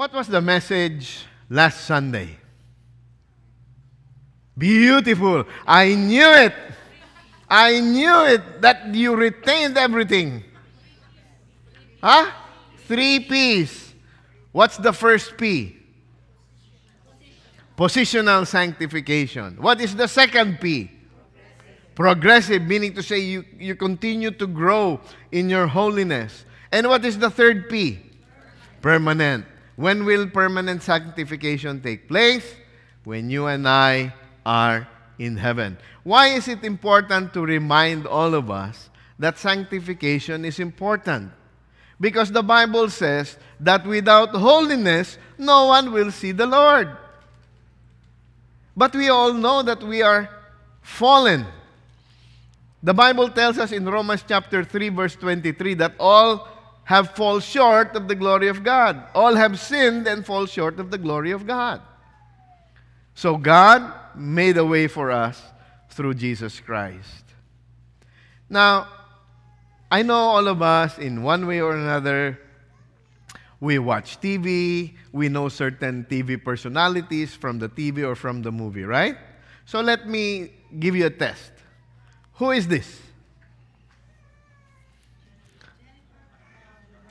What was the message last Sunday? Beautiful. I knew it. I knew it that you retained everything. Huh? Three P's. What's the first P? Positional sanctification. What is the second P? Progressive, meaning to say you, you continue to grow in your holiness. And what is the third P? Permanent. When will permanent sanctification take place? When you and I are in heaven. Why is it important to remind all of us that sanctification is important? Because the Bible says that without holiness, no one will see the Lord. But we all know that we are fallen. The Bible tells us in Romans chapter 3 verse 23 that all have fall short of the glory of God. All have sinned and fall short of the glory of God. So God made a way for us through Jesus Christ. Now, I know all of us, in one way or another, we watch TV, we know certain TV personalities from the TV or from the movie, right? So let me give you a test. Who is this?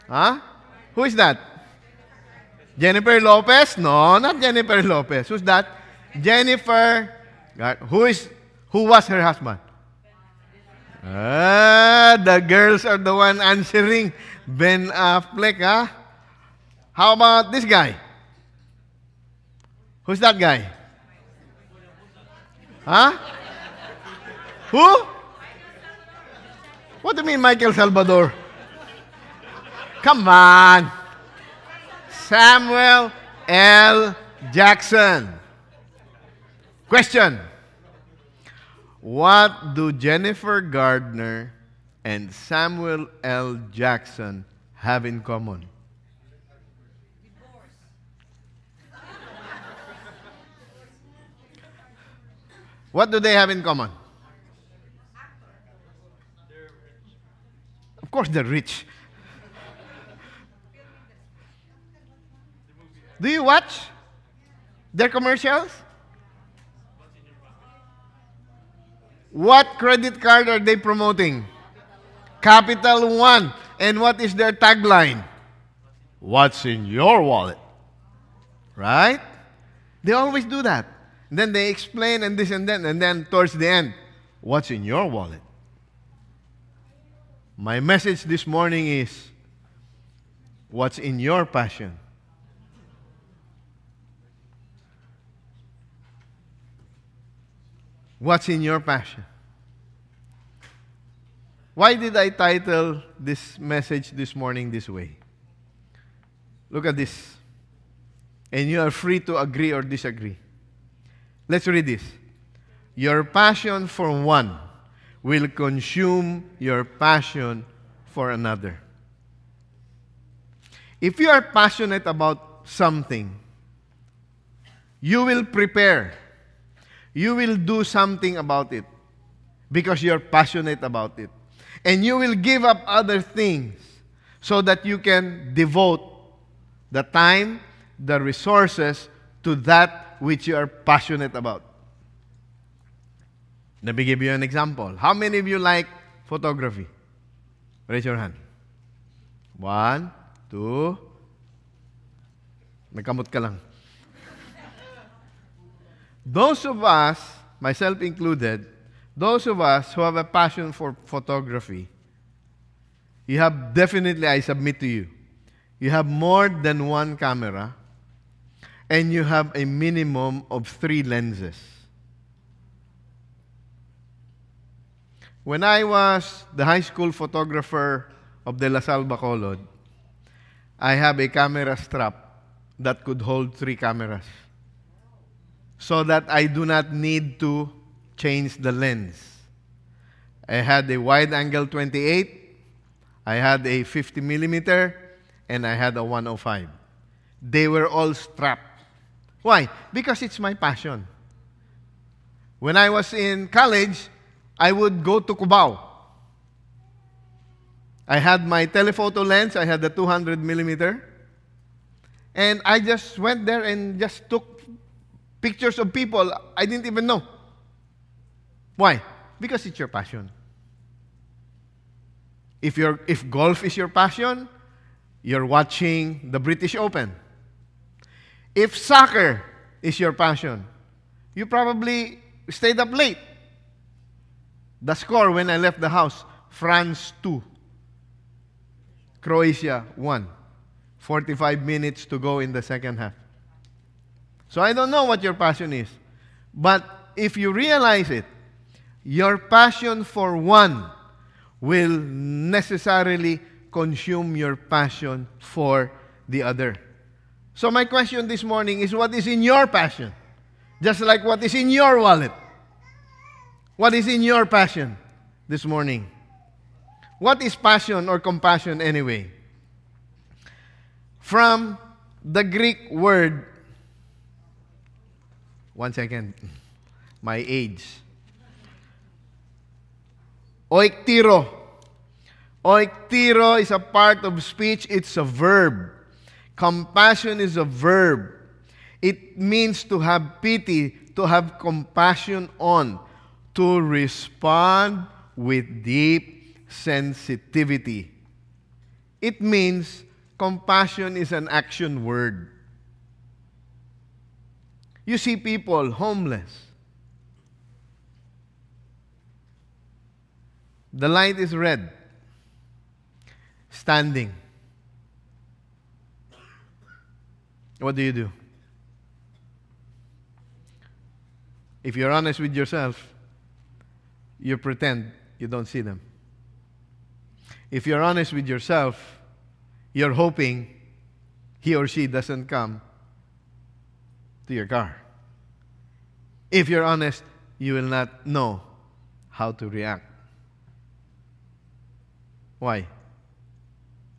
Huh? Who is that? Jennifer Lopez? No, not Jennifer Lopez. Who's that? Jennifer. Who is who was her husband? Ah, the girls are the one answering. Ben Affleck, huh? How about this guy? Who's that guy? Huh? Who? What do you mean, Michael Salvador? Come on. Samuel L. Jackson. Question What do Jennifer Gardner and Samuel L. Jackson have in common? What do they have in common? Of course, they're rich. Do you watch their commercials? What credit card are they promoting? Capital One. And what is their tagline? What's in your wallet? Right? They always do that. then they explain and this and that. And then towards the end, what's in your wallet? My message this morning is what's in your passion? What's in your passion? Why did I title this message this morning this way? Look at this. And you are free to agree or disagree. Let's read this. Your passion for one will consume your passion for another. If you are passionate about something, you will prepare you will do something about it because you're passionate about it. And you will give up other things so that you can devote the time, the resources to that which you are passionate about. Let me give you an example. How many of you like photography? Raise your hand. One, two. Nagkamot ka lang. Those of us, myself included, those of us who have a passion for photography, you have definitely, I submit to you, you have more than one camera and you have a minimum of three lenses. When I was the high school photographer of the La Salle Bacolod, I have a camera strap that could hold three cameras so that I do not need to change the lens. I had a wide angle 28, I had a 50 millimeter, and I had a 105. They were all strapped. Why? Because it's my passion. When I was in college, I would go to Cubao. I had my telephoto lens, I had the 200 millimeter, And I just went there and just took pictures of people I didn't even know. Why? Because it's your passion. If, you if golf is your passion, you're watching the British Open. If soccer is your passion, you probably stayed up late. The score when I left the house France 2, Croatia 1. 45 minutes to go in the second half. So I don't know what your passion is. But if you realize it, your passion for one will necessarily consume your passion for the other. So, my question this morning is what is in your passion? Just like what is in your wallet. What is in your passion this morning? What is passion or compassion anyway? From the Greek word, one second, my age. Oiktiro. Oiktiro is a part of speech, it's a verb. Compassion is a verb. It means to have pity, to have compassion on, to respond with deep sensitivity. It means compassion is an action word. You see people homeless. The light is red. Standing. What do you do? If you're honest with yourself, you pretend you don't see them. If you're honest with yourself, you're hoping he or she doesn't come to your car. If you're honest, you will not know how to react. Why?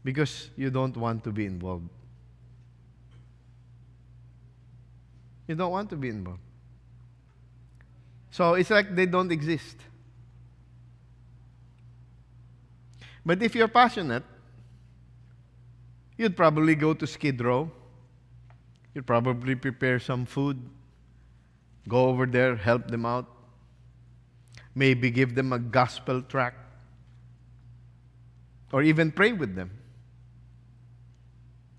Because you don't want to be involved. You don't want to be involved. So it's like they don't exist. But if you're passionate, you'd probably go to Skid Row. You'd probably prepare some food, go over there, help them out, maybe give them a gospel tract, or even pray with them.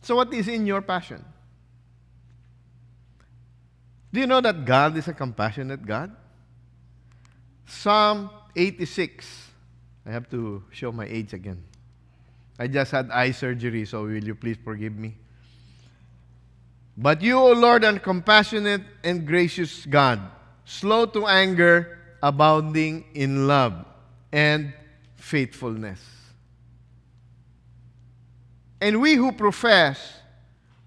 So, what is in your passion? Do you know that God is a compassionate God? Psalm 86. I have to show my age again. I just had eye surgery, so will you please forgive me? But you, O Lord, are compassionate and gracious God, slow to anger, abounding in love and faithfulness. And we who profess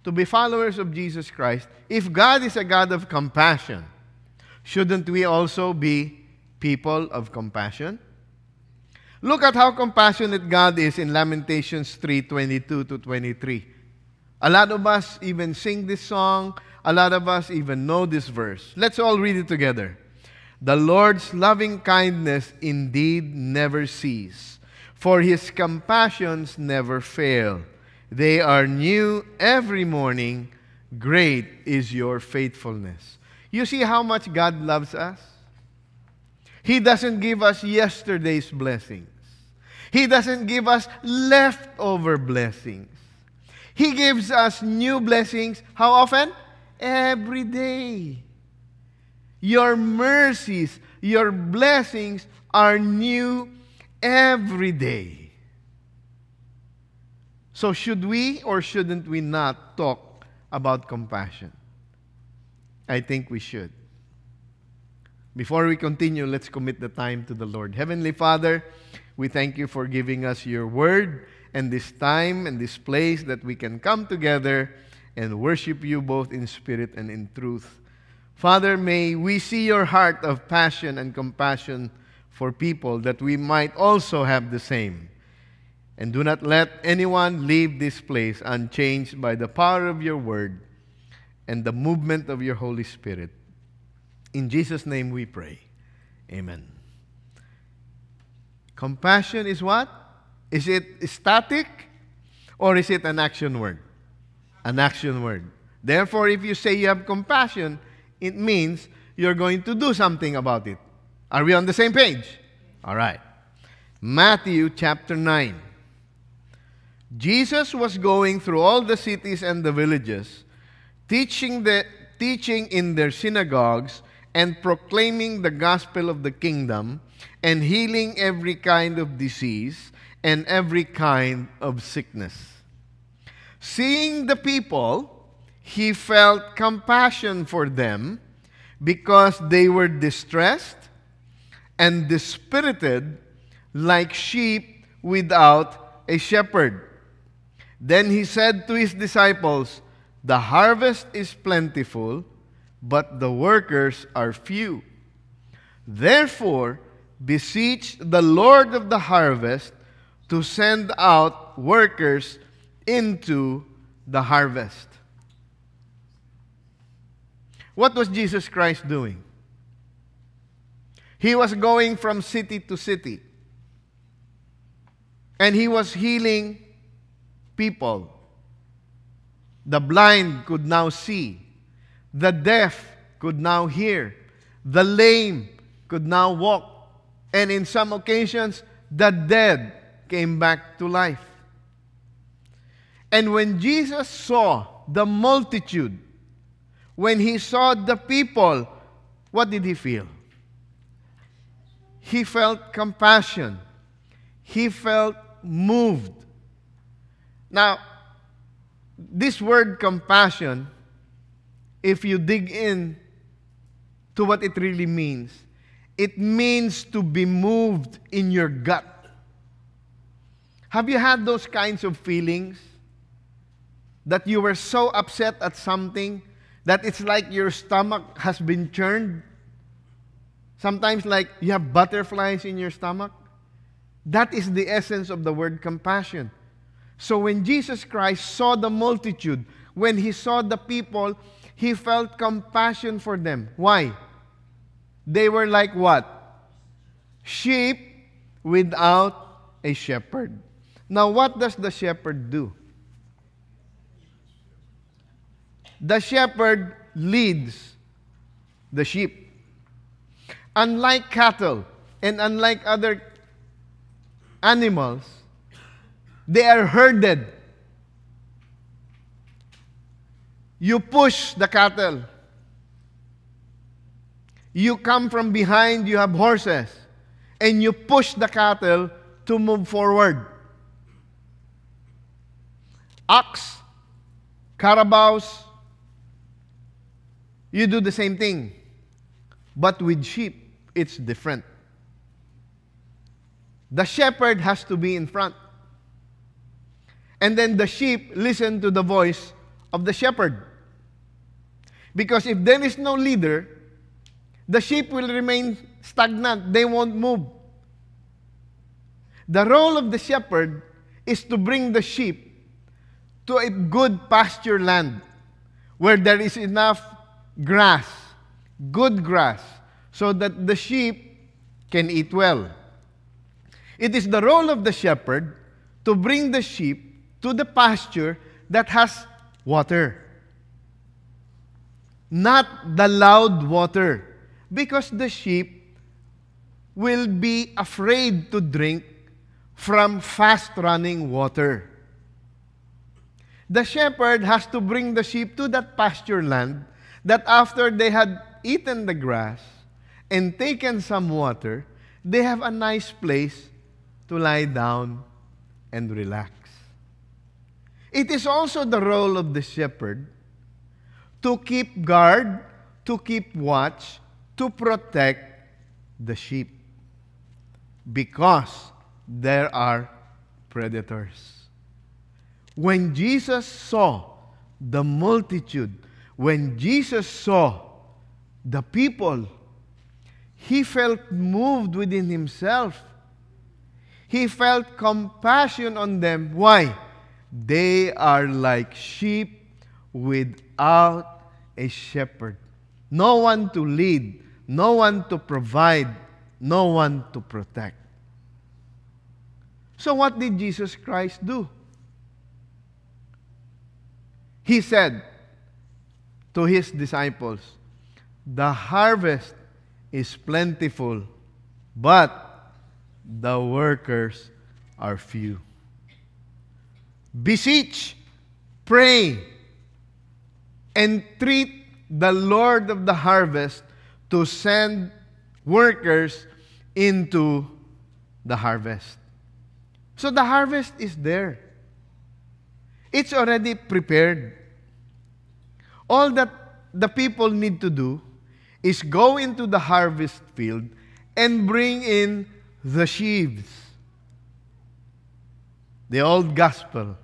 to be followers of Jesus Christ, if God is a God of compassion, shouldn't we also be people of compassion? Look at how compassionate God is in Lamentations 3:22 to 23. A lot of us even sing this song, a lot of us even know this verse. Let's all read it together. The Lord's loving kindness indeed never cease, for his compassions never fail. They are new every morning. Great is your faithfulness. You see how much God loves us? He doesn't give us yesterday's blessings. He doesn't give us leftover blessings. He gives us new blessings. How often? Every day. Your mercies, your blessings are new every day. So, should we or shouldn't we not talk about compassion? I think we should. Before we continue, let's commit the time to the Lord. Heavenly Father, we thank you for giving us your word and this time and this place that we can come together and worship you both in spirit and in truth. Father, may we see your heart of passion and compassion for people that we might also have the same. And do not let anyone leave this place unchanged by the power of your word and the movement of your Holy Spirit. In Jesus' name we pray. Amen. Compassion is what? Is it static or is it an action word? An action word. Therefore, if you say you have compassion, it means you're going to do something about it. Are we on the same page? All right. Matthew chapter 9. Jesus was going through all the cities and the villages, teaching, the, teaching in their synagogues and proclaiming the gospel of the kingdom and healing every kind of disease and every kind of sickness. Seeing the people, he felt compassion for them because they were distressed and dispirited like sheep without a shepherd. Then he said to his disciples, The harvest is plentiful, but the workers are few. Therefore, beseech the Lord of the harvest to send out workers into the harvest. What was Jesus Christ doing? He was going from city to city. And he was healing people. The blind could now see. The deaf could now hear. The lame could now walk. And in some occasions, the dead came back to life. And when Jesus saw the multitude, when he saw the people, what did he feel? He felt compassion. He felt moved. Now, this word compassion, if you dig in to what it really means, it means to be moved in your gut. Have you had those kinds of feelings that you were so upset at something that it's like your stomach has been churned? Sometimes, like you have butterflies in your stomach. That is the essence of the word compassion. So, when Jesus Christ saw the multitude, when he saw the people, he felt compassion for them. Why? They were like what? Sheep without a shepherd. Now, what does the shepherd do? The shepherd leads the sheep. Unlike cattle and unlike other animals, they are herded. You push the cattle. You come from behind, you have horses, and you push the cattle to move forward ox, carabaos, you do the same thing. But with sheep, it's different. The shepherd has to be in front. And then the sheep listen to the voice of the shepherd. Because if there is no leader, the sheep will remain stagnant. They won't move. The role of the shepherd is to bring the sheep to a good pasture land where there is enough grass, good grass, so that the sheep can eat well. It is the role of the shepherd to bring the sheep to the pasture that has water. Not the loud water, because the sheep will be afraid to drink from fast running water. The shepherd has to bring the sheep to that pasture land that after they had eaten the grass and taken some water, they have a nice place to lie down and relax. It is also the role of the shepherd to keep guard, to keep watch, to protect the sheep because there are predators. When Jesus saw the multitude, when Jesus saw the people, he felt moved within himself. He felt compassion on them. Why? They are like sheep without a shepherd. No one to lead, no one to provide, no one to protect. So, what did Jesus Christ do? He said to his disciples, The harvest is plentiful, but the workers are few. Beseech, pray, entreat the Lord of the harvest to send workers into the harvest. So the harvest is there. It's already prepared. All that the people need to do is go into the harvest field and bring in the sheaves. The old gospel.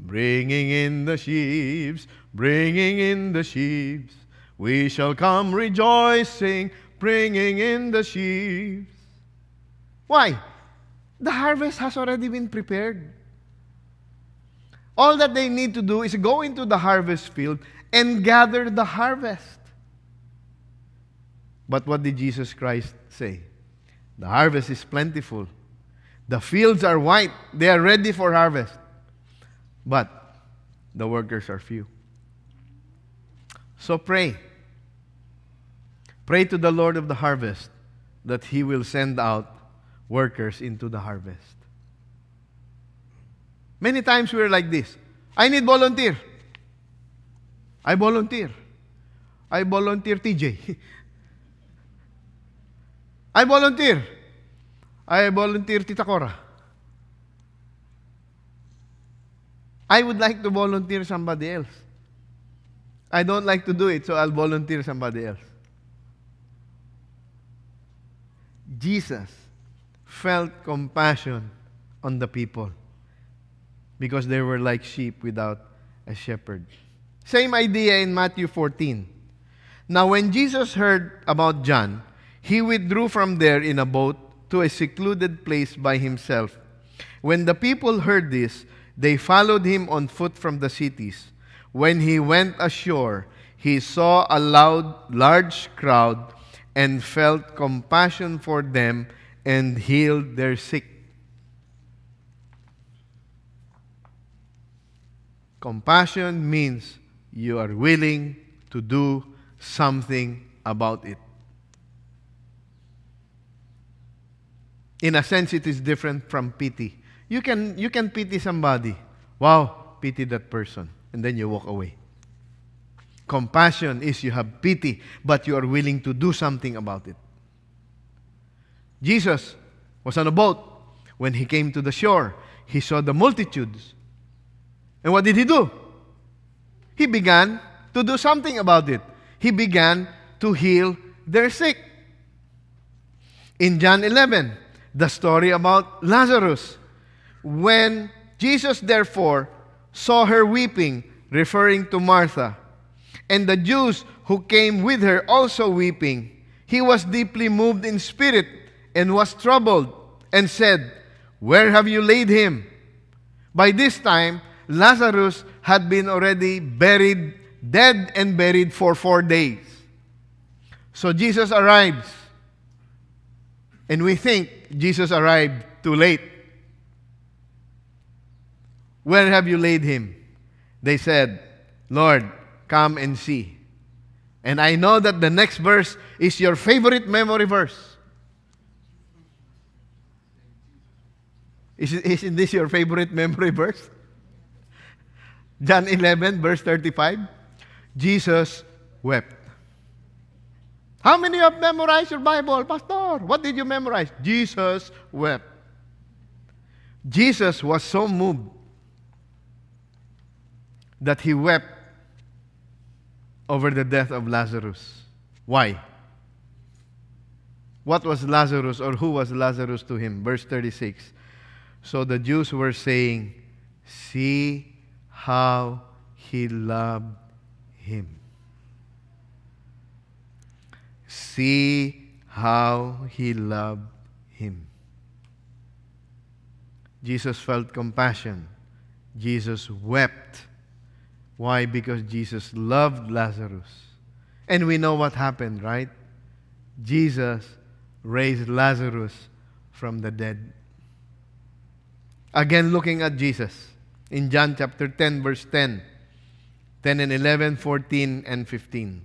Bringing in the sheaves, bringing in the sheaves. We shall come rejoicing, bringing in the sheaves. Why? The harvest has already been prepared. All that they need to do is go into the harvest field and gather the harvest. But what did Jesus Christ say? The harvest is plentiful. The fields are white. They are ready for harvest. But the workers are few. So pray. Pray to the Lord of the harvest that He will send out workers into the harvest. Many times we're like this I need volunteer. I volunteer. I volunteer TJ. I volunteer. I volunteer Tita Cora. I would like to volunteer somebody else. I don't like to do it, so I'll volunteer somebody else. Jesus felt compassion on the people because they were like sheep without a shepherd. Same idea in Matthew 14. Now, when Jesus heard about John, he withdrew from there in a boat to a secluded place by himself. When the people heard this, they followed him on foot from the cities. When he went ashore, he saw a loud, large crowd and felt compassion for them and healed their sick. Compassion means you are willing to do something about it. In a sense, it is different from pity. You can, you can pity somebody. Wow, pity that person. And then you walk away. Compassion is you have pity, but you are willing to do something about it. Jesus was on a boat. When he came to the shore, he saw the multitudes. And what did he do? He began to do something about it. He began to heal their sick. In John 11, the story about Lazarus. When Jesus, therefore, saw her weeping, referring to Martha, and the Jews who came with her also weeping, he was deeply moved in spirit and was troubled and said, Where have you laid him? By this time, Lazarus had been already buried, dead and buried for four days. So Jesus arrives. And we think Jesus arrived too late. Where have you laid him? They said, Lord, come and see. And I know that the next verse is your favorite memory verse. Is, isn't this your favorite memory verse? John 11, verse 35. Jesus wept. How many have memorized your Bible, Pastor? What did you memorize? Jesus wept. Jesus was so moved that he wept over the death of Lazarus. Why? What was Lazarus or who was Lazarus to him? Verse 36. So the Jews were saying, See how he loved him. See how he loved him. Jesus felt compassion. Jesus wept. Why? Because Jesus loved Lazarus. And we know what happened, right? Jesus raised Lazarus from the dead. Again, looking at Jesus in John chapter 10, verse 10. 10 and 11, 14 and 15.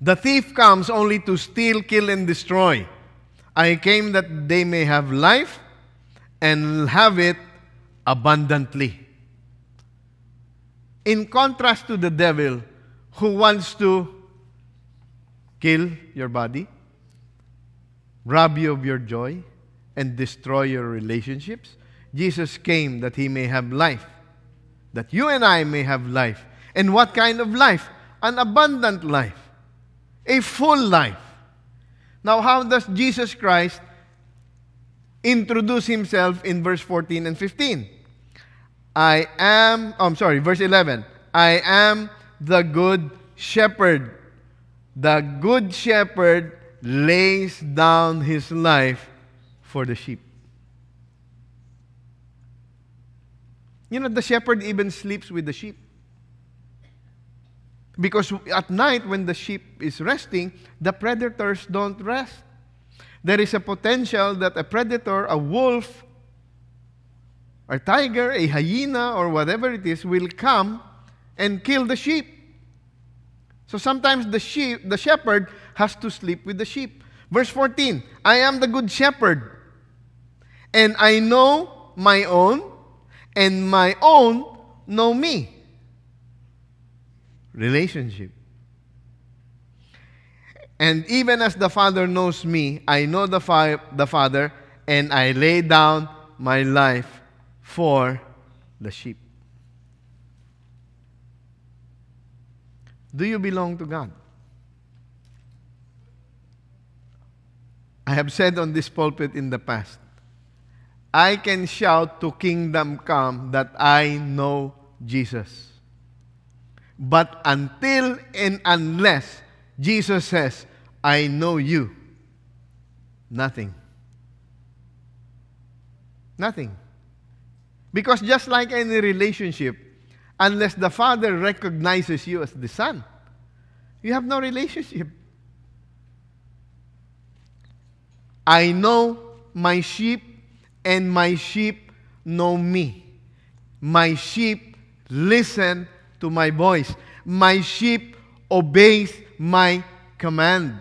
The thief comes only to steal, kill, and destroy. I came that they may have life and have it abundantly. In contrast to the devil who wants to kill your body, rob you of your joy, and destroy your relationships, Jesus came that he may have life, that you and I may have life. And what kind of life? An abundant life, a full life. Now, how does Jesus Christ introduce himself in verse 14 and 15? I am, oh, I'm sorry, verse 11. I am the good shepherd. The good shepherd lays down his life for the sheep. You know, the shepherd even sleeps with the sheep. Because at night, when the sheep is resting, the predators don't rest. There is a potential that a predator, a wolf, a tiger, a hyena, or whatever it is, will come and kill the sheep. So sometimes the sheep, the shepherd has to sleep with the sheep. Verse 14, I am the good shepherd, and I know my own, and my own know me. Relationship. And even as the Father knows me, I know the, fi- the Father, and I lay down my life for the sheep. Do you belong to God? I have said on this pulpit in the past, I can shout to kingdom come that I know Jesus. But until and unless Jesus says, I know you, nothing. Nothing. Because just like any relationship, unless the Father recognizes you as the Son, you have no relationship. I know my sheep, and my sheep know me. My sheep listen to my voice. My sheep obeys my command.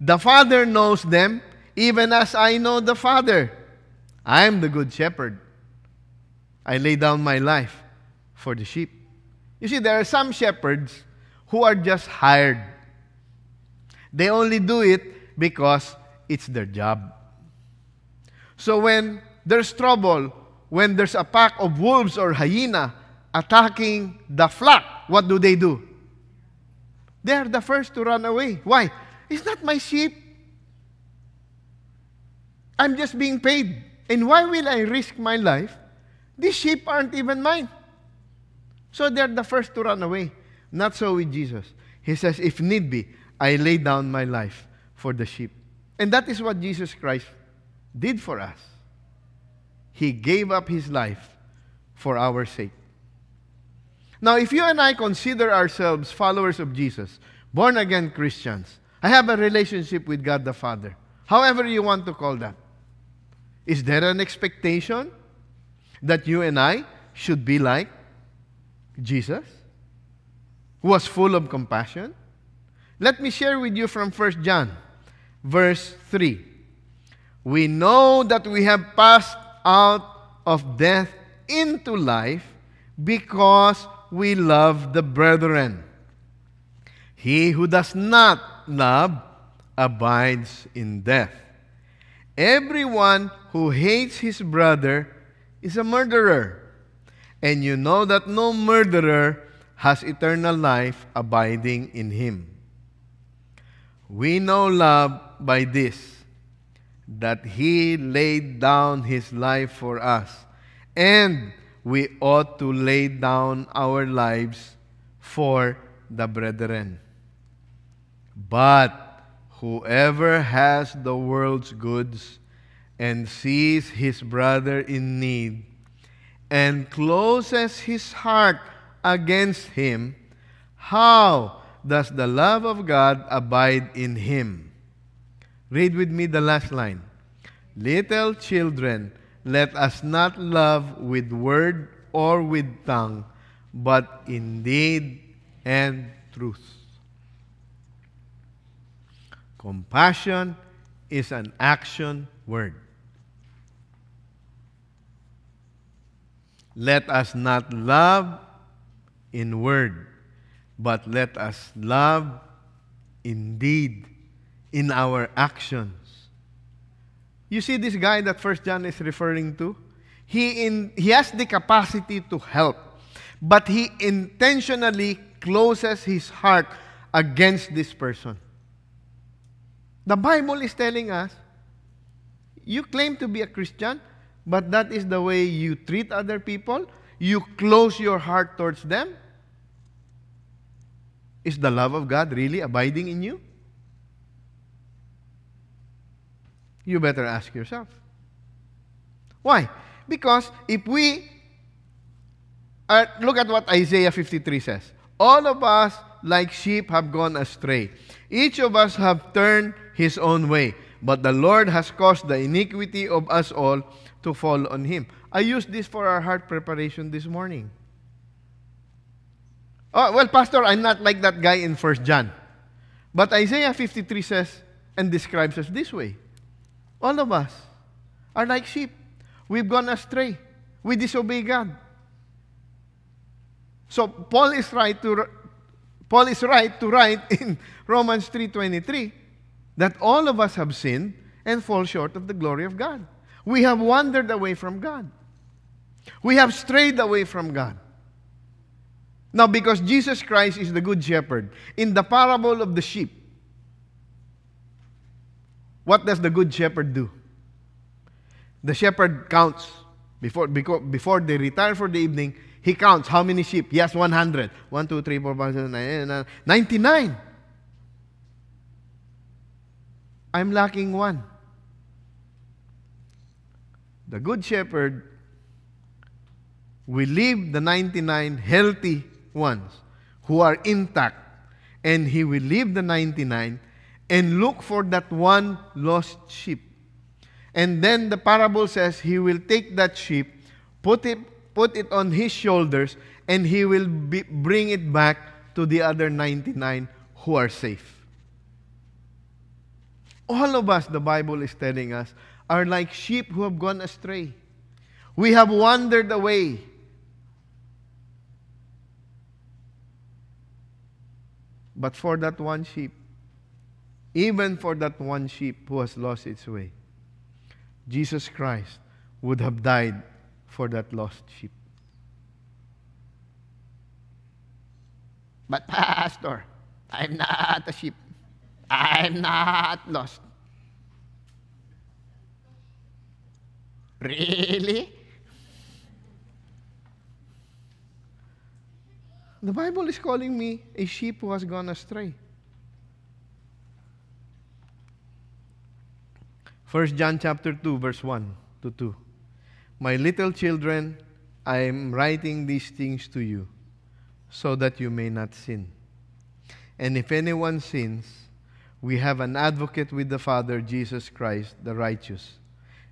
The Father knows them, even as I know the Father. I am the good shepherd. I lay down my life for the sheep. You see, there are some shepherds who are just hired. They only do it because it's their job. So when there's trouble, when there's a pack of wolves or hyena attacking the flock, what do they do? They are the first to run away. Why? It's not my sheep. I'm just being paid. And why will I risk my life? These sheep aren't even mine. So they're the first to run away. Not so with Jesus. He says, if need be, I lay down my life for the sheep. And that is what Jesus Christ did for us. He gave up his life for our sake. Now, if you and I consider ourselves followers of Jesus, born again Christians, I have a relationship with God the Father, however you want to call that. Is there an expectation that you and I should be like Jesus, who was full of compassion? Let me share with you from 1 John, verse 3. We know that we have passed out of death into life because we love the brethren. He who does not love abides in death. Everyone who hates his brother is a murderer. And you know that no murderer has eternal life abiding in him. We know love by this, that He laid down His life for us, and we ought to lay down our lives for the brethren. But whoever has the world's goods and sees his brother in need and closes his heart against him, how does the love of God abide in him. Read with me the last line. Little children, let us not love with word or with tongue, but in deed and truth. Compassion is an action word. Let us not love in word, but let us love in deed, in our actions. You see this guy that First John is referring to? He, in, he has the capacity to help, but he intentionally closes his heart against this person. The Bible is telling us you claim to be a Christian, but that is the way you treat other people. You close your heart towards them. Is the love of God really abiding in you? You better ask yourself. Why? Because if we uh, look at what Isaiah 53 says. All of us, like sheep, have gone astray. Each of us have turned his own way. But the Lord has caused the iniquity of us all to fall on him. I used this for our heart preparation this morning. Oh, well, Pastor, I'm not like that guy in First John. But Isaiah 53 says and describes us this way All of us are like sheep. We've gone astray. We disobey God. So Paul is right to Paul is right to write in Romans 3:23 that all of us have sinned and fall short of the glory of God. We have wandered away from God. We have strayed away from God. Now, because Jesus Christ is the Good Shepherd, in the parable of the sheep, what does the Good Shepherd do? The shepherd counts. Before, before they retire for the evening, he counts how many sheep. Yes, has 100. 1, 2, 3, 4, 5, 6, 7, 99. I'm lacking one. The Good Shepherd will leave the 99 healthy ones who are intact, and he will leave the 99 and look for that one lost sheep. And then the parable says he will take that sheep, put it, put it on his shoulders, and he will be, bring it back to the other 99 who are safe. All of us, the Bible is telling us, are like sheep who have gone astray. We have wandered away. But for that one sheep, even for that one sheep who has lost its way, Jesus Christ would have died for that lost sheep. But, Pastor, I'm not a sheep. I'm not lost. Really? The Bible is calling me a sheep who has gone astray. 1 John chapter 2 verse 1 to 2. My little children, I am writing these things to you so that you may not sin. And if anyone sins, we have an advocate with the Father, Jesus Christ, the righteous.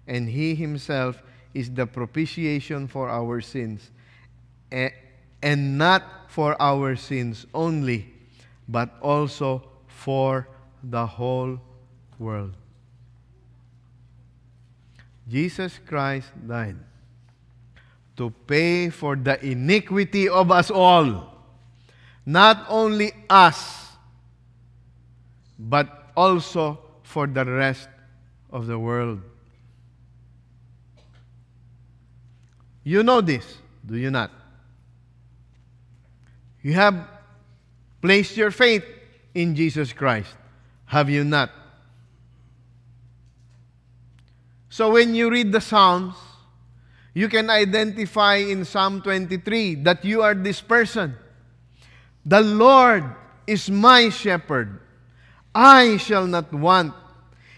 And he himself is the propitiation for our sins, and not for our sins only, but also for the whole world. Jesus Christ died to pay for the iniquity of us all. Not only us, but also for the rest of the world. You know this, do you not? You have placed your faith in Jesus Christ, have you not? So when you read the Psalms, you can identify in Psalm 23 that you are this person. The Lord is my shepherd. I shall not want.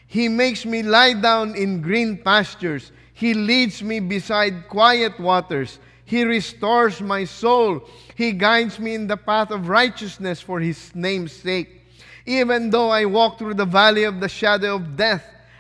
He makes me lie down in green pastures. He leads me beside quiet waters. He restores my soul. He guides me in the path of righteousness for his name's sake. Even though I walk through the valley of the shadow of death,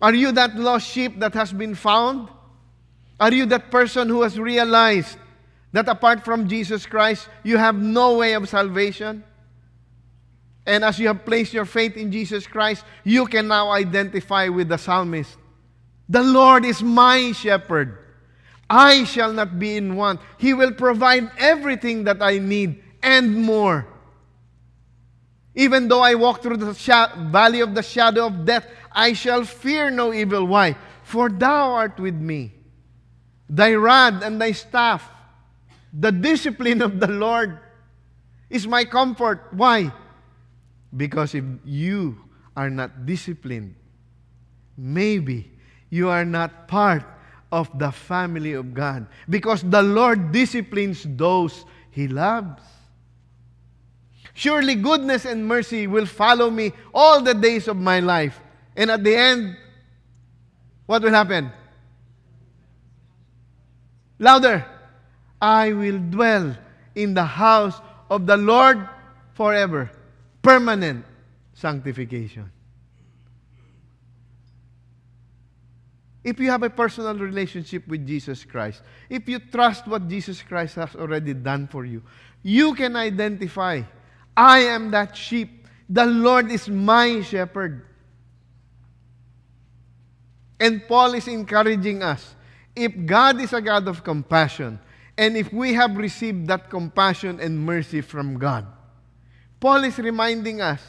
Are you that lost sheep that has been found? Are you that person who has realized that apart from Jesus Christ, you have no way of salvation? And as you have placed your faith in Jesus Christ, you can now identify with the psalmist. The Lord is my shepherd. I shall not be in want. He will provide everything that I need and more. Even though I walk through the valley of the shadow of death, I shall fear no evil. Why? For thou art with me. Thy rod and thy staff, the discipline of the Lord is my comfort. Why? Because if you are not disciplined, maybe you are not part of the family of God. Because the Lord disciplines those He loves. Surely goodness and mercy will follow me all the days of my life. And at the end, what will happen? Louder. I will dwell in the house of the Lord forever. Permanent sanctification. If you have a personal relationship with Jesus Christ, if you trust what Jesus Christ has already done for you, you can identify I am that sheep. The Lord is my shepherd. And Paul is encouraging us if God is a God of compassion, and if we have received that compassion and mercy from God, Paul is reminding us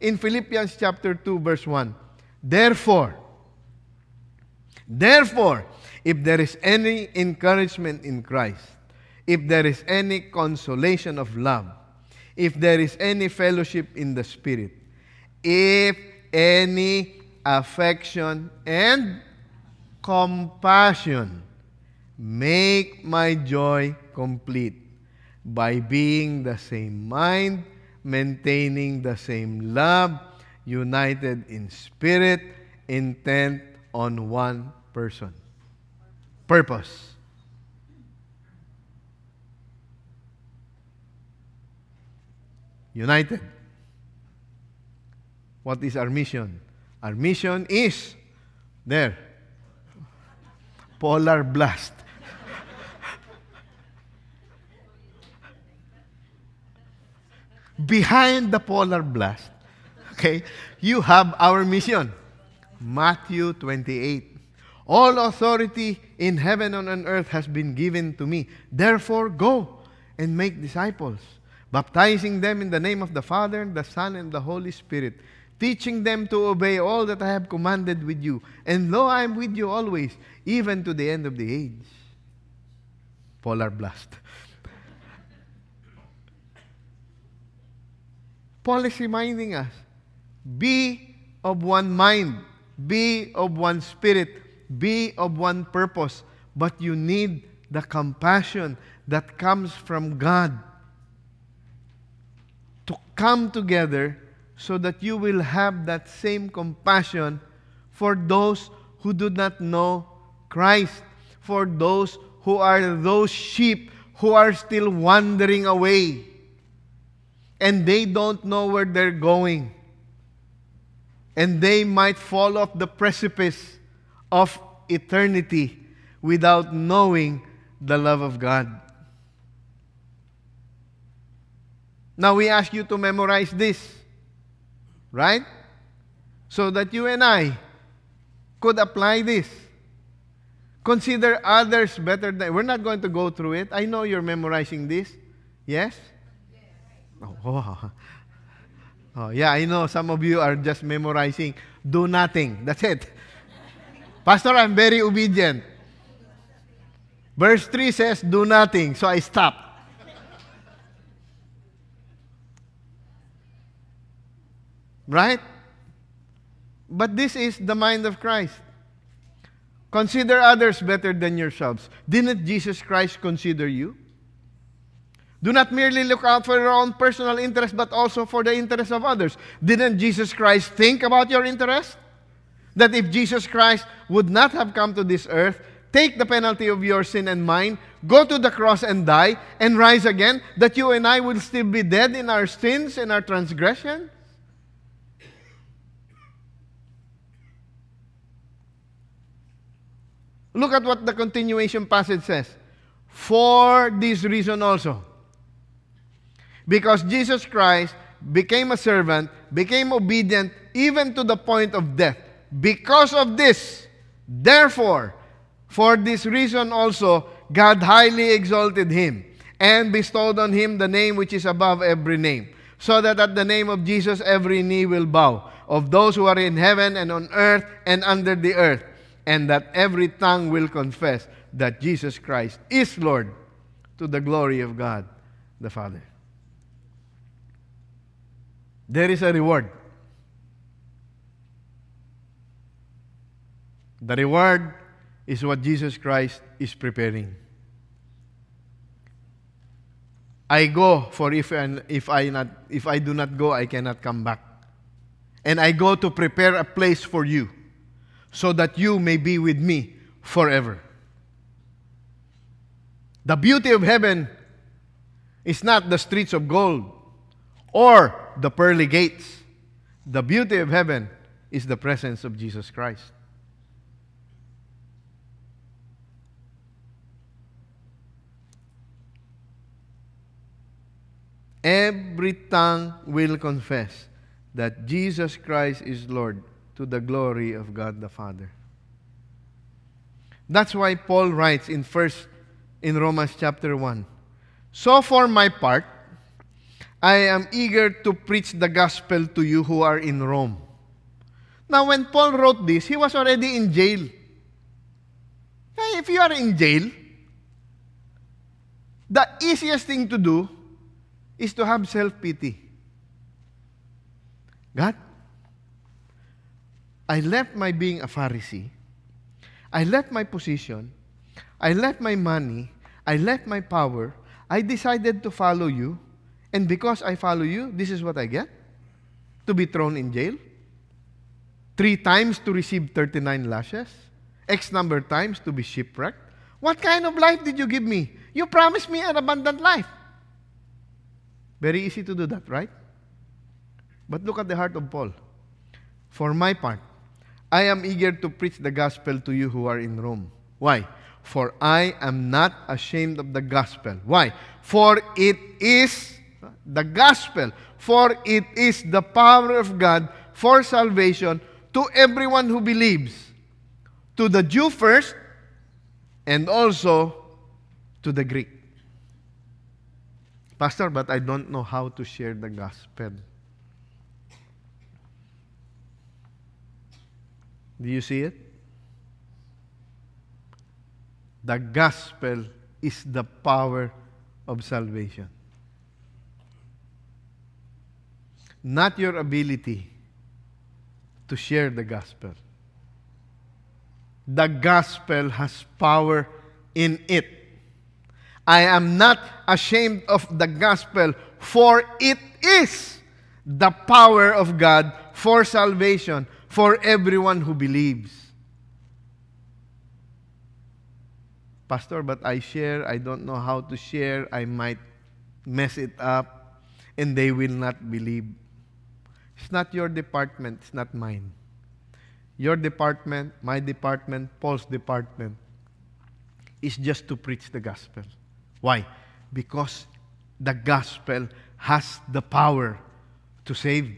in Philippians chapter 2, verse 1 Therefore, therefore, if there is any encouragement in Christ, if there is any consolation of love, if there is any fellowship in the Spirit, if any affection and compassion. Make my joy complete by being the same mind, maintaining the same love, united in spirit, intent on one person. Purpose. United. What is our mission? Our mission is there polar blast. Behind the polar blast, okay, you have our mission. Matthew 28. All authority in heaven and on earth has been given to me. Therefore, go and make disciples, baptizing them in the name of the Father, the Son, and the Holy Spirit teaching them to obey all that I have commanded with you. And lo, I am with you always, even to the end of the age. Polar blast. Paul is reminding us be of one mind, be of one spirit, be of one purpose, but you need the compassion that comes from God to come together so that you will have that same compassion for those who do not know Christ, for those who are those sheep who are still wandering away and they don't know where they're going. And they might fall off the precipice of eternity without knowing the love of God. Now we ask you to memorize this. Right? So that you and I could apply this. Consider others better than. We're not going to go through it. I know you're memorizing this. Yes? Oh, oh. oh, yeah, I know some of you are just memorizing. Do nothing. That's it. Pastor, I'm very obedient. Verse 3 says, Do nothing. So I stop. Right? But this is the mind of Christ. Consider others better than yourselves. Didn't Jesus Christ consider you? Do not merely look out for your own personal interest, but also for the interest of others. Didn't Jesus Christ think about your interest? That if Jesus Christ would not have come to this earth, take the penalty of your sin and mine, go to the cross and die, and rise again, that you and I will still be dead in our sins and our transgressions? Look at what the continuation passage says. For this reason also. Because Jesus Christ became a servant, became obedient even to the point of death. Because of this, therefore, for this reason also, God highly exalted him and bestowed on him the name which is above every name, so that at the name of Jesus every knee will bow, of those who are in heaven and on earth and under the earth, and that every tongue will confess that Jesus Christ is Lord to the glory of God the Father. There is a reward. The reward is what Jesus Christ is preparing. I go, for if, I, if, I not, if I do not go, I cannot come back. And I go to prepare a place for you, so that you may be with me forever. The beauty of heaven is not the streets of gold or the pearly gates. The beauty of heaven is the presence of Jesus Christ. Every tongue will confess that Jesus Christ is Lord to the glory of God the Father. That's why Paul writes in first in Romans chapter 1. So for my part, I am eager to preach the gospel to you who are in Rome. Now, when Paul wrote this, he was already in jail. Hey, if you are in jail, the easiest thing to do is to have self pity. God, I left my being a Pharisee. I left my position. I left my money. I left my power. I decided to follow you. And because I follow you, this is what I get? To be thrown in jail? Three times to receive 39 lashes? X number times to be shipwrecked? What kind of life did you give me? You promised me an abundant life. Very easy to do that, right? But look at the heart of Paul. For my part, I am eager to preach the gospel to you who are in Rome. Why? For I am not ashamed of the gospel. Why? For it is the gospel. For it is the power of God for salvation to everyone who believes. To the Jew first, and also to the Greek. Pastor, but I don't know how to share the gospel. Do you see it? The gospel is the power of salvation. Not your ability to share the gospel. The gospel has power in it. I am not ashamed of the gospel, for it is the power of God for salvation for everyone who believes. Pastor, but I share, I don't know how to share, I might mess it up, and they will not believe. It's not your department, it's not mine. Your department, my department, Paul's department is just to preach the gospel. Why? Because the gospel has the power to save.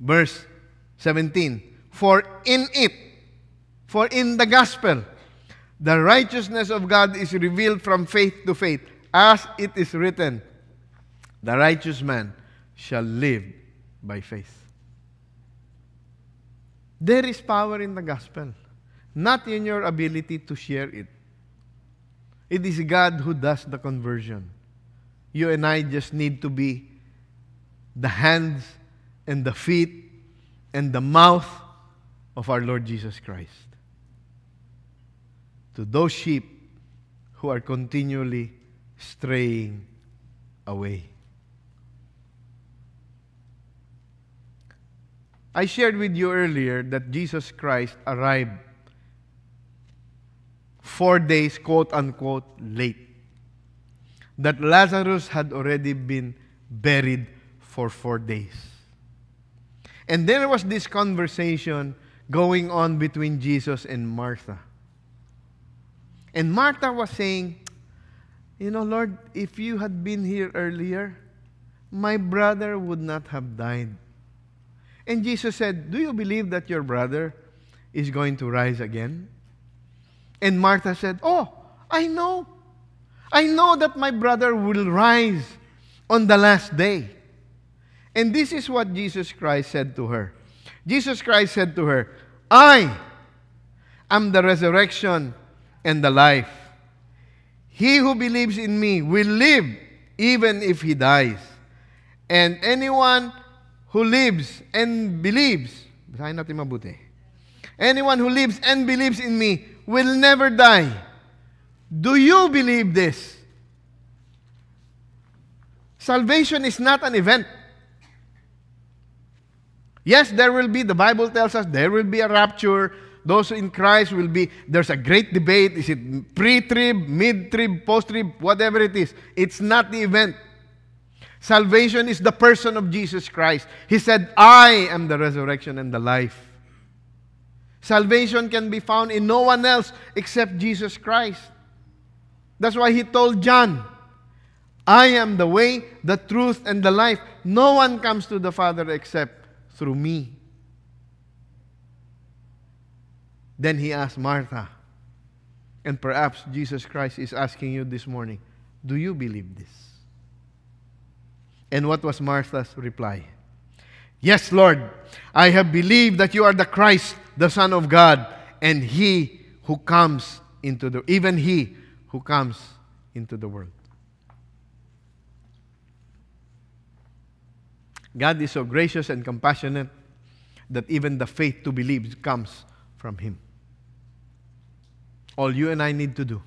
Verse 17 For in it, for in the gospel, the righteousness of God is revealed from faith to faith, as it is written, The righteous man shall live by faith. There is power in the gospel, not in your ability to share it. It is God who does the conversion. You and I just need to be the hands and the feet and the mouth of our Lord Jesus Christ. to those sheep who are continually straying away. I shared with you earlier that Jesus Christ arrived four days, quote unquote, late. That Lazarus had already been buried for four days. And there was this conversation going on between Jesus and Martha. And Martha was saying, You know, Lord, if you had been here earlier, my brother would not have died. And Jesus said, Do you believe that your brother is going to rise again? And Martha said, Oh, I know. I know that my brother will rise on the last day. And this is what Jesus Christ said to her. Jesus Christ said to her, I am the resurrection and the life. He who believes in me will live even if he dies. And anyone who lives and believes. Anyone who lives and believes in me will never die. Do you believe this? Salvation is not an event. Yes, there will be, the Bible tells us, there will be a rapture. Those in Christ will be, there's a great debate. Is it pre trib, mid trib, post trib, whatever it is? It's not the event. Salvation is the person of Jesus Christ. He said, I am the resurrection and the life. Salvation can be found in no one else except Jesus Christ. That's why he told John, I am the way, the truth, and the life. No one comes to the Father except through me. Then he asked Martha, and perhaps Jesus Christ is asking you this morning, Do you believe this? And what was Martha's reply? Yes, Lord, I have believed that you are the Christ, the Son of God, and He who comes into the, even He who comes into the world. God is so gracious and compassionate that even the faith to believe comes from Him. All you and I need to do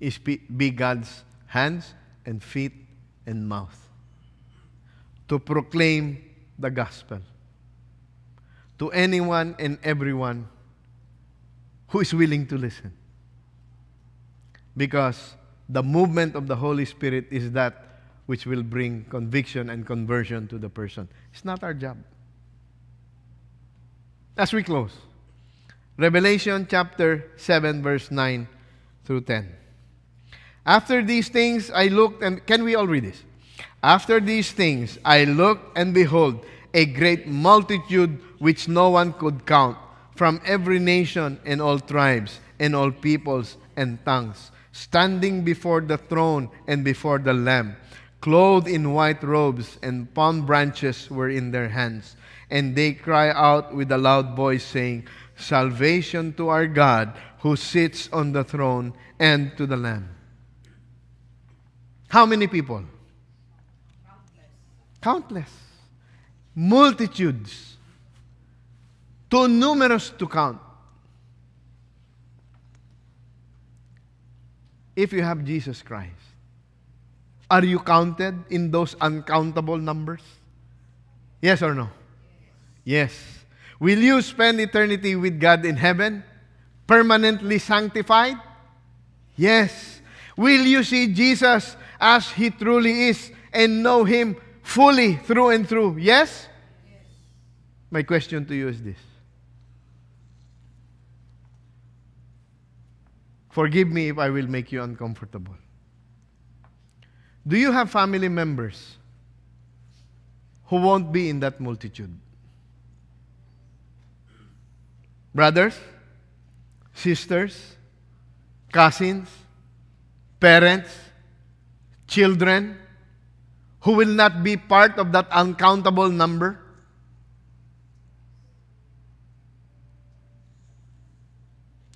is be God's hands and feet and mouth to proclaim the gospel to anyone and everyone who is willing to listen. Because the movement of the Holy Spirit is that which will bring conviction and conversion to the person. It's not our job. As we close, Revelation chapter 7, verse 9 through 10. After these things I looked, and can we all read this? After these things I looked, and behold, a great multitude which no one could count, from every nation and all tribes and all peoples and tongues, standing before the throne and before the Lamb, clothed in white robes, and palm branches were in their hands. And they cry out with a loud voice, saying, Salvation to our God who sits on the throne and to the Lamb. How many people? Countless. Countless. Multitudes. Too numerous to count. If you have Jesus Christ, are you counted in those uncountable numbers? Yes or no? Yes. Will you spend eternity with God in heaven? Permanently sanctified? Yes. Will you see Jesus as He truly is and know Him fully through and through? Yes? My question to you is this Forgive me if I will make you uncomfortable. Do you have family members who won't be in that multitude? Brothers, sisters, cousins, parents, children who will not be part of that uncountable number?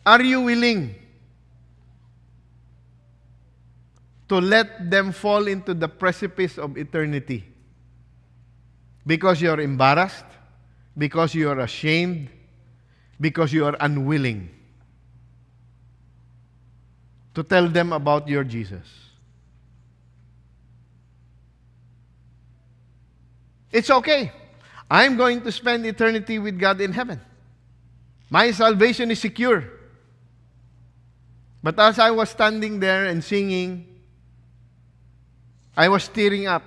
Are you willing to let them fall into the precipice of eternity because you're embarrassed, because you are ashamed, because you are unwilling? to tell them about your Jesus. It's okay. I'm going to spend eternity with God in heaven. My salvation is secure. But as I was standing there and singing, I was tearing up.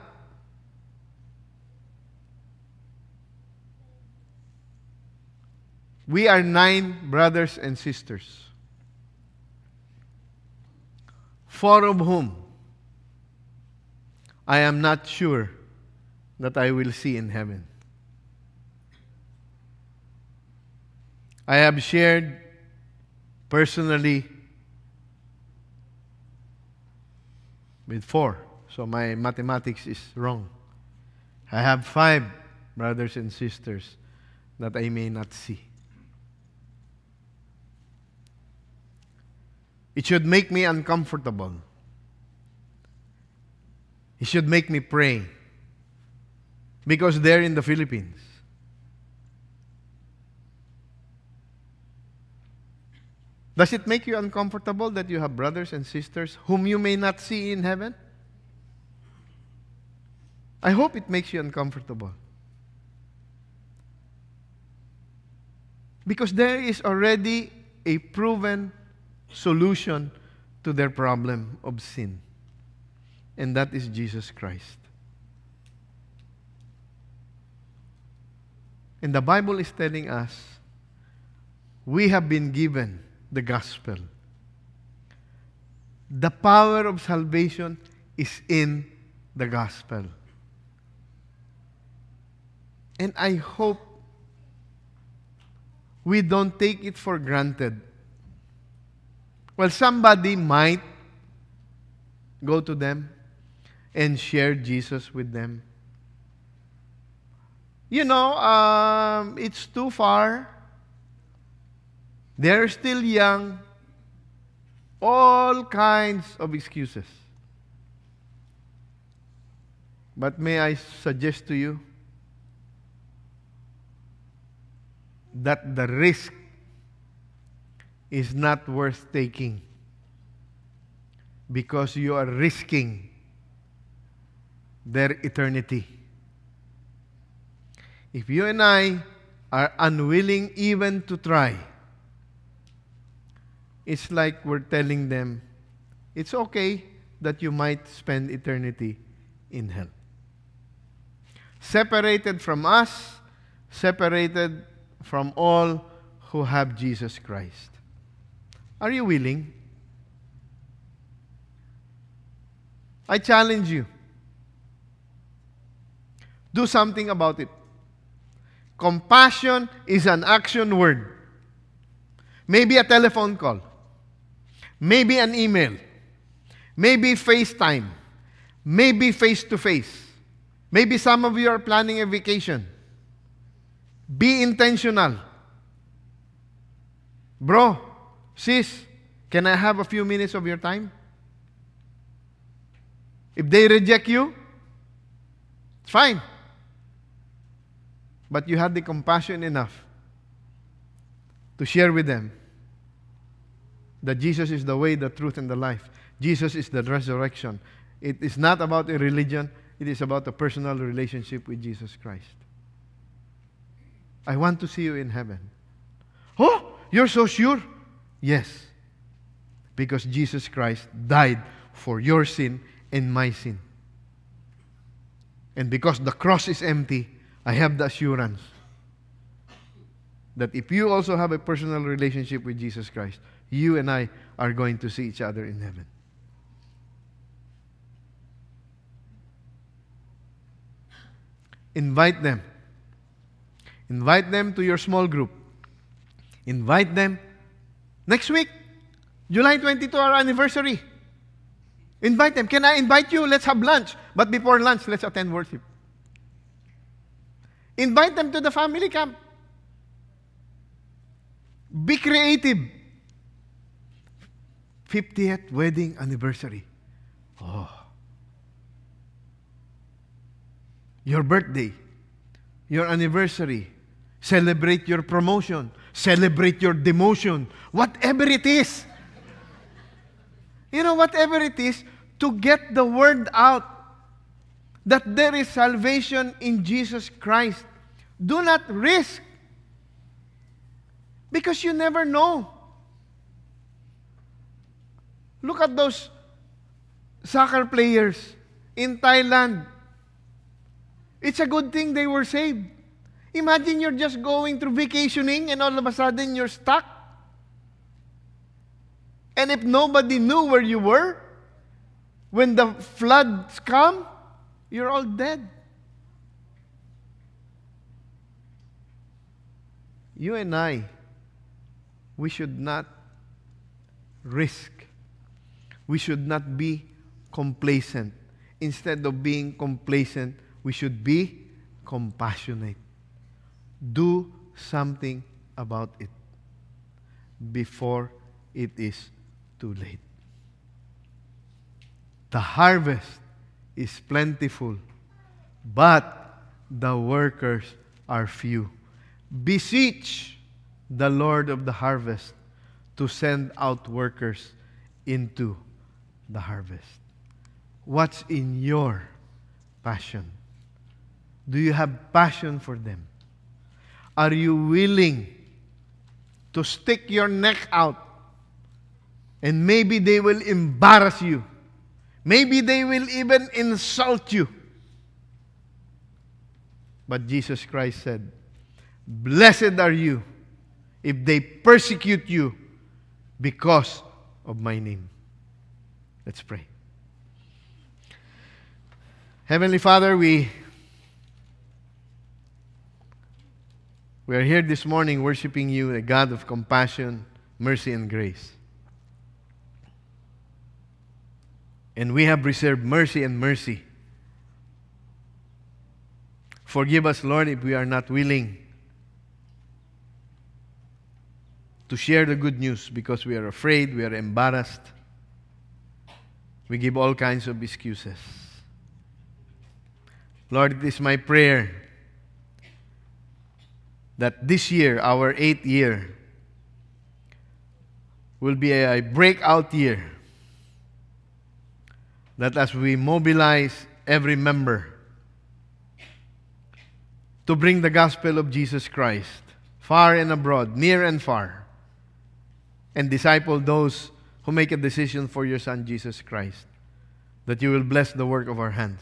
We are nine brothers and sisters, four of whom I am not sure that I will see in heaven. I have shared personally with four. So my mathematics is wrong. I have five brothers and sisters that I may not see. It should make me uncomfortable. It should make me pray. Because they're in the Philippines. Does it make you uncomfortable that you have brothers and sisters whom you may not see in heaven? I hope it makes you uncomfortable. Because there is already a proven solution to their problem of sin, and that is Jesus Christ. And the Bible is telling us we have been given the gospel. The power of salvation is in the gospel. And I hope we don't take it for granted. Well, somebody might go to them and share Jesus with them. You know, um, it's too far. They're still young. All kinds of excuses. But may I suggest to you that the risk is not worth taking because you are risking their eternity. If you and I are unwilling even to try, it's like we're telling them, it's okay that you might spend eternity in hell. Separated from us, separated from all who have Jesus Christ. Are you willing? I challenge you. Do something about it. Compassion is an action word. Maybe a telephone call. Maybe an email. Maybe FaceTime. Maybe face to face. Maybe some of you are planning a vacation. Be intentional. Bro, sis, can I have a few minutes of your time? If they reject you, it's fine. But you had the compassion enough to share with them that Jesus is the way, the truth, and the life. Jesus is the resurrection. It is not about a religion, it is about a personal relationship with Jesus Christ. I want to see you in heaven. Oh, you're so sure? Yes. Because Jesus Christ died for your sin and my sin. And because the cross is empty, I have the assurance that if you also have a personal relationship with Jesus Christ, you and I are going to see each other in heaven. Invite them. Invite them to your small group. Invite them next week, July 22, our anniversary. Invite them. Can I invite you? Let's have lunch. But before lunch, let's attend worship. Invite them to the family camp. Be creative. 50th wedding anniversary. Oh. Your birthday, your anniversary, celebrate your promotion, celebrate your demotion, whatever it is. You know, whatever it is, to get the word out that there is salvation in Jesus Christ. Do not risk because you never know. Look at those soccer players in Thailand. It's a good thing they were saved. Imagine you're just going through vacationing and all of a sudden you're stuck. And if nobody knew where you were, when the floods come, you're all dead. You and I, we should not risk. We should not be complacent. Instead of being complacent, we should be compassionate. Do something about it before it is too late. The harvest is plentiful, but the workers are few. Beseech the Lord of the harvest to send out workers into the harvest. What's in your passion? Do you have passion for them? Are you willing to stick your neck out? And maybe they will embarrass you. Maybe they will even insult you. But Jesus Christ said, Blessed are you if they persecute you because of my name. Let's pray. Heavenly Father, we we are here this morning worshiping you, a God of compassion, mercy, and grace. And we have reserved mercy and mercy. Forgive us, Lord, if we are not willing to share the good news because we are afraid, we are embarrassed. We give all kinds of excuses. Lord, it is my prayer that this year, our eighth year, will be a breakout year. That as we mobilize every member to bring the gospel of Jesus Christ far and abroad, near and far, and disciple those who make a decision for your Son Jesus Christ, that you will bless the work of our hands.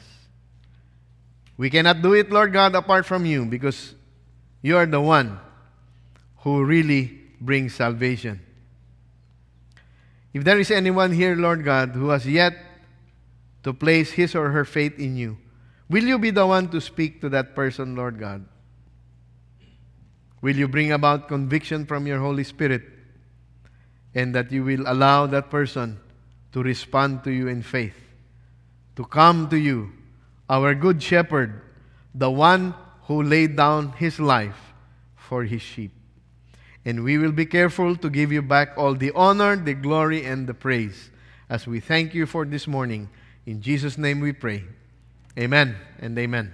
We cannot do it, Lord God, apart from you because you are the one who really brings salvation. If there is anyone here, Lord God, who has yet to place his or her faith in you, will you be the one to speak to that person, Lord God? Will you bring about conviction from your Holy Spirit and that you will allow that person to respond to you in faith, to come to you our good shepherd, the one who laid down his life for his sheep. And we will be careful to give you back all the honor, the glory, and the praise as we thank you for this morning. In Jesus' name we pray. Amen and amen.